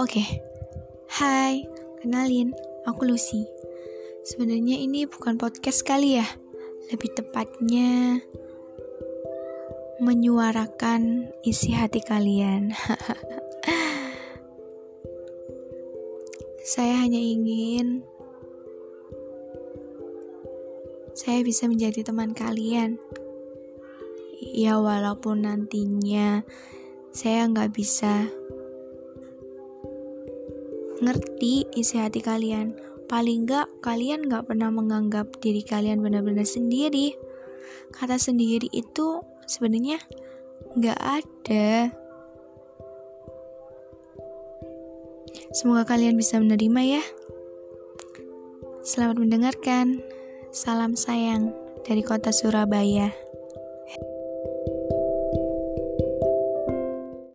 Oke, hai, kenalin, aku Lucy. Sebenarnya ini bukan podcast kali ya, lebih tepatnya menyuarakan isi hati kalian. Saya hanya ingin saya bisa menjadi teman kalian. Ya walaupun nantinya saya nggak bisa ngerti isi hati kalian. Paling nggak kalian nggak pernah menganggap diri kalian benar-benar sendiri. Kata sendiri itu sebenarnya nggak ada. Semoga kalian bisa menerima ya. Selamat mendengarkan. Salam sayang dari kota Surabaya.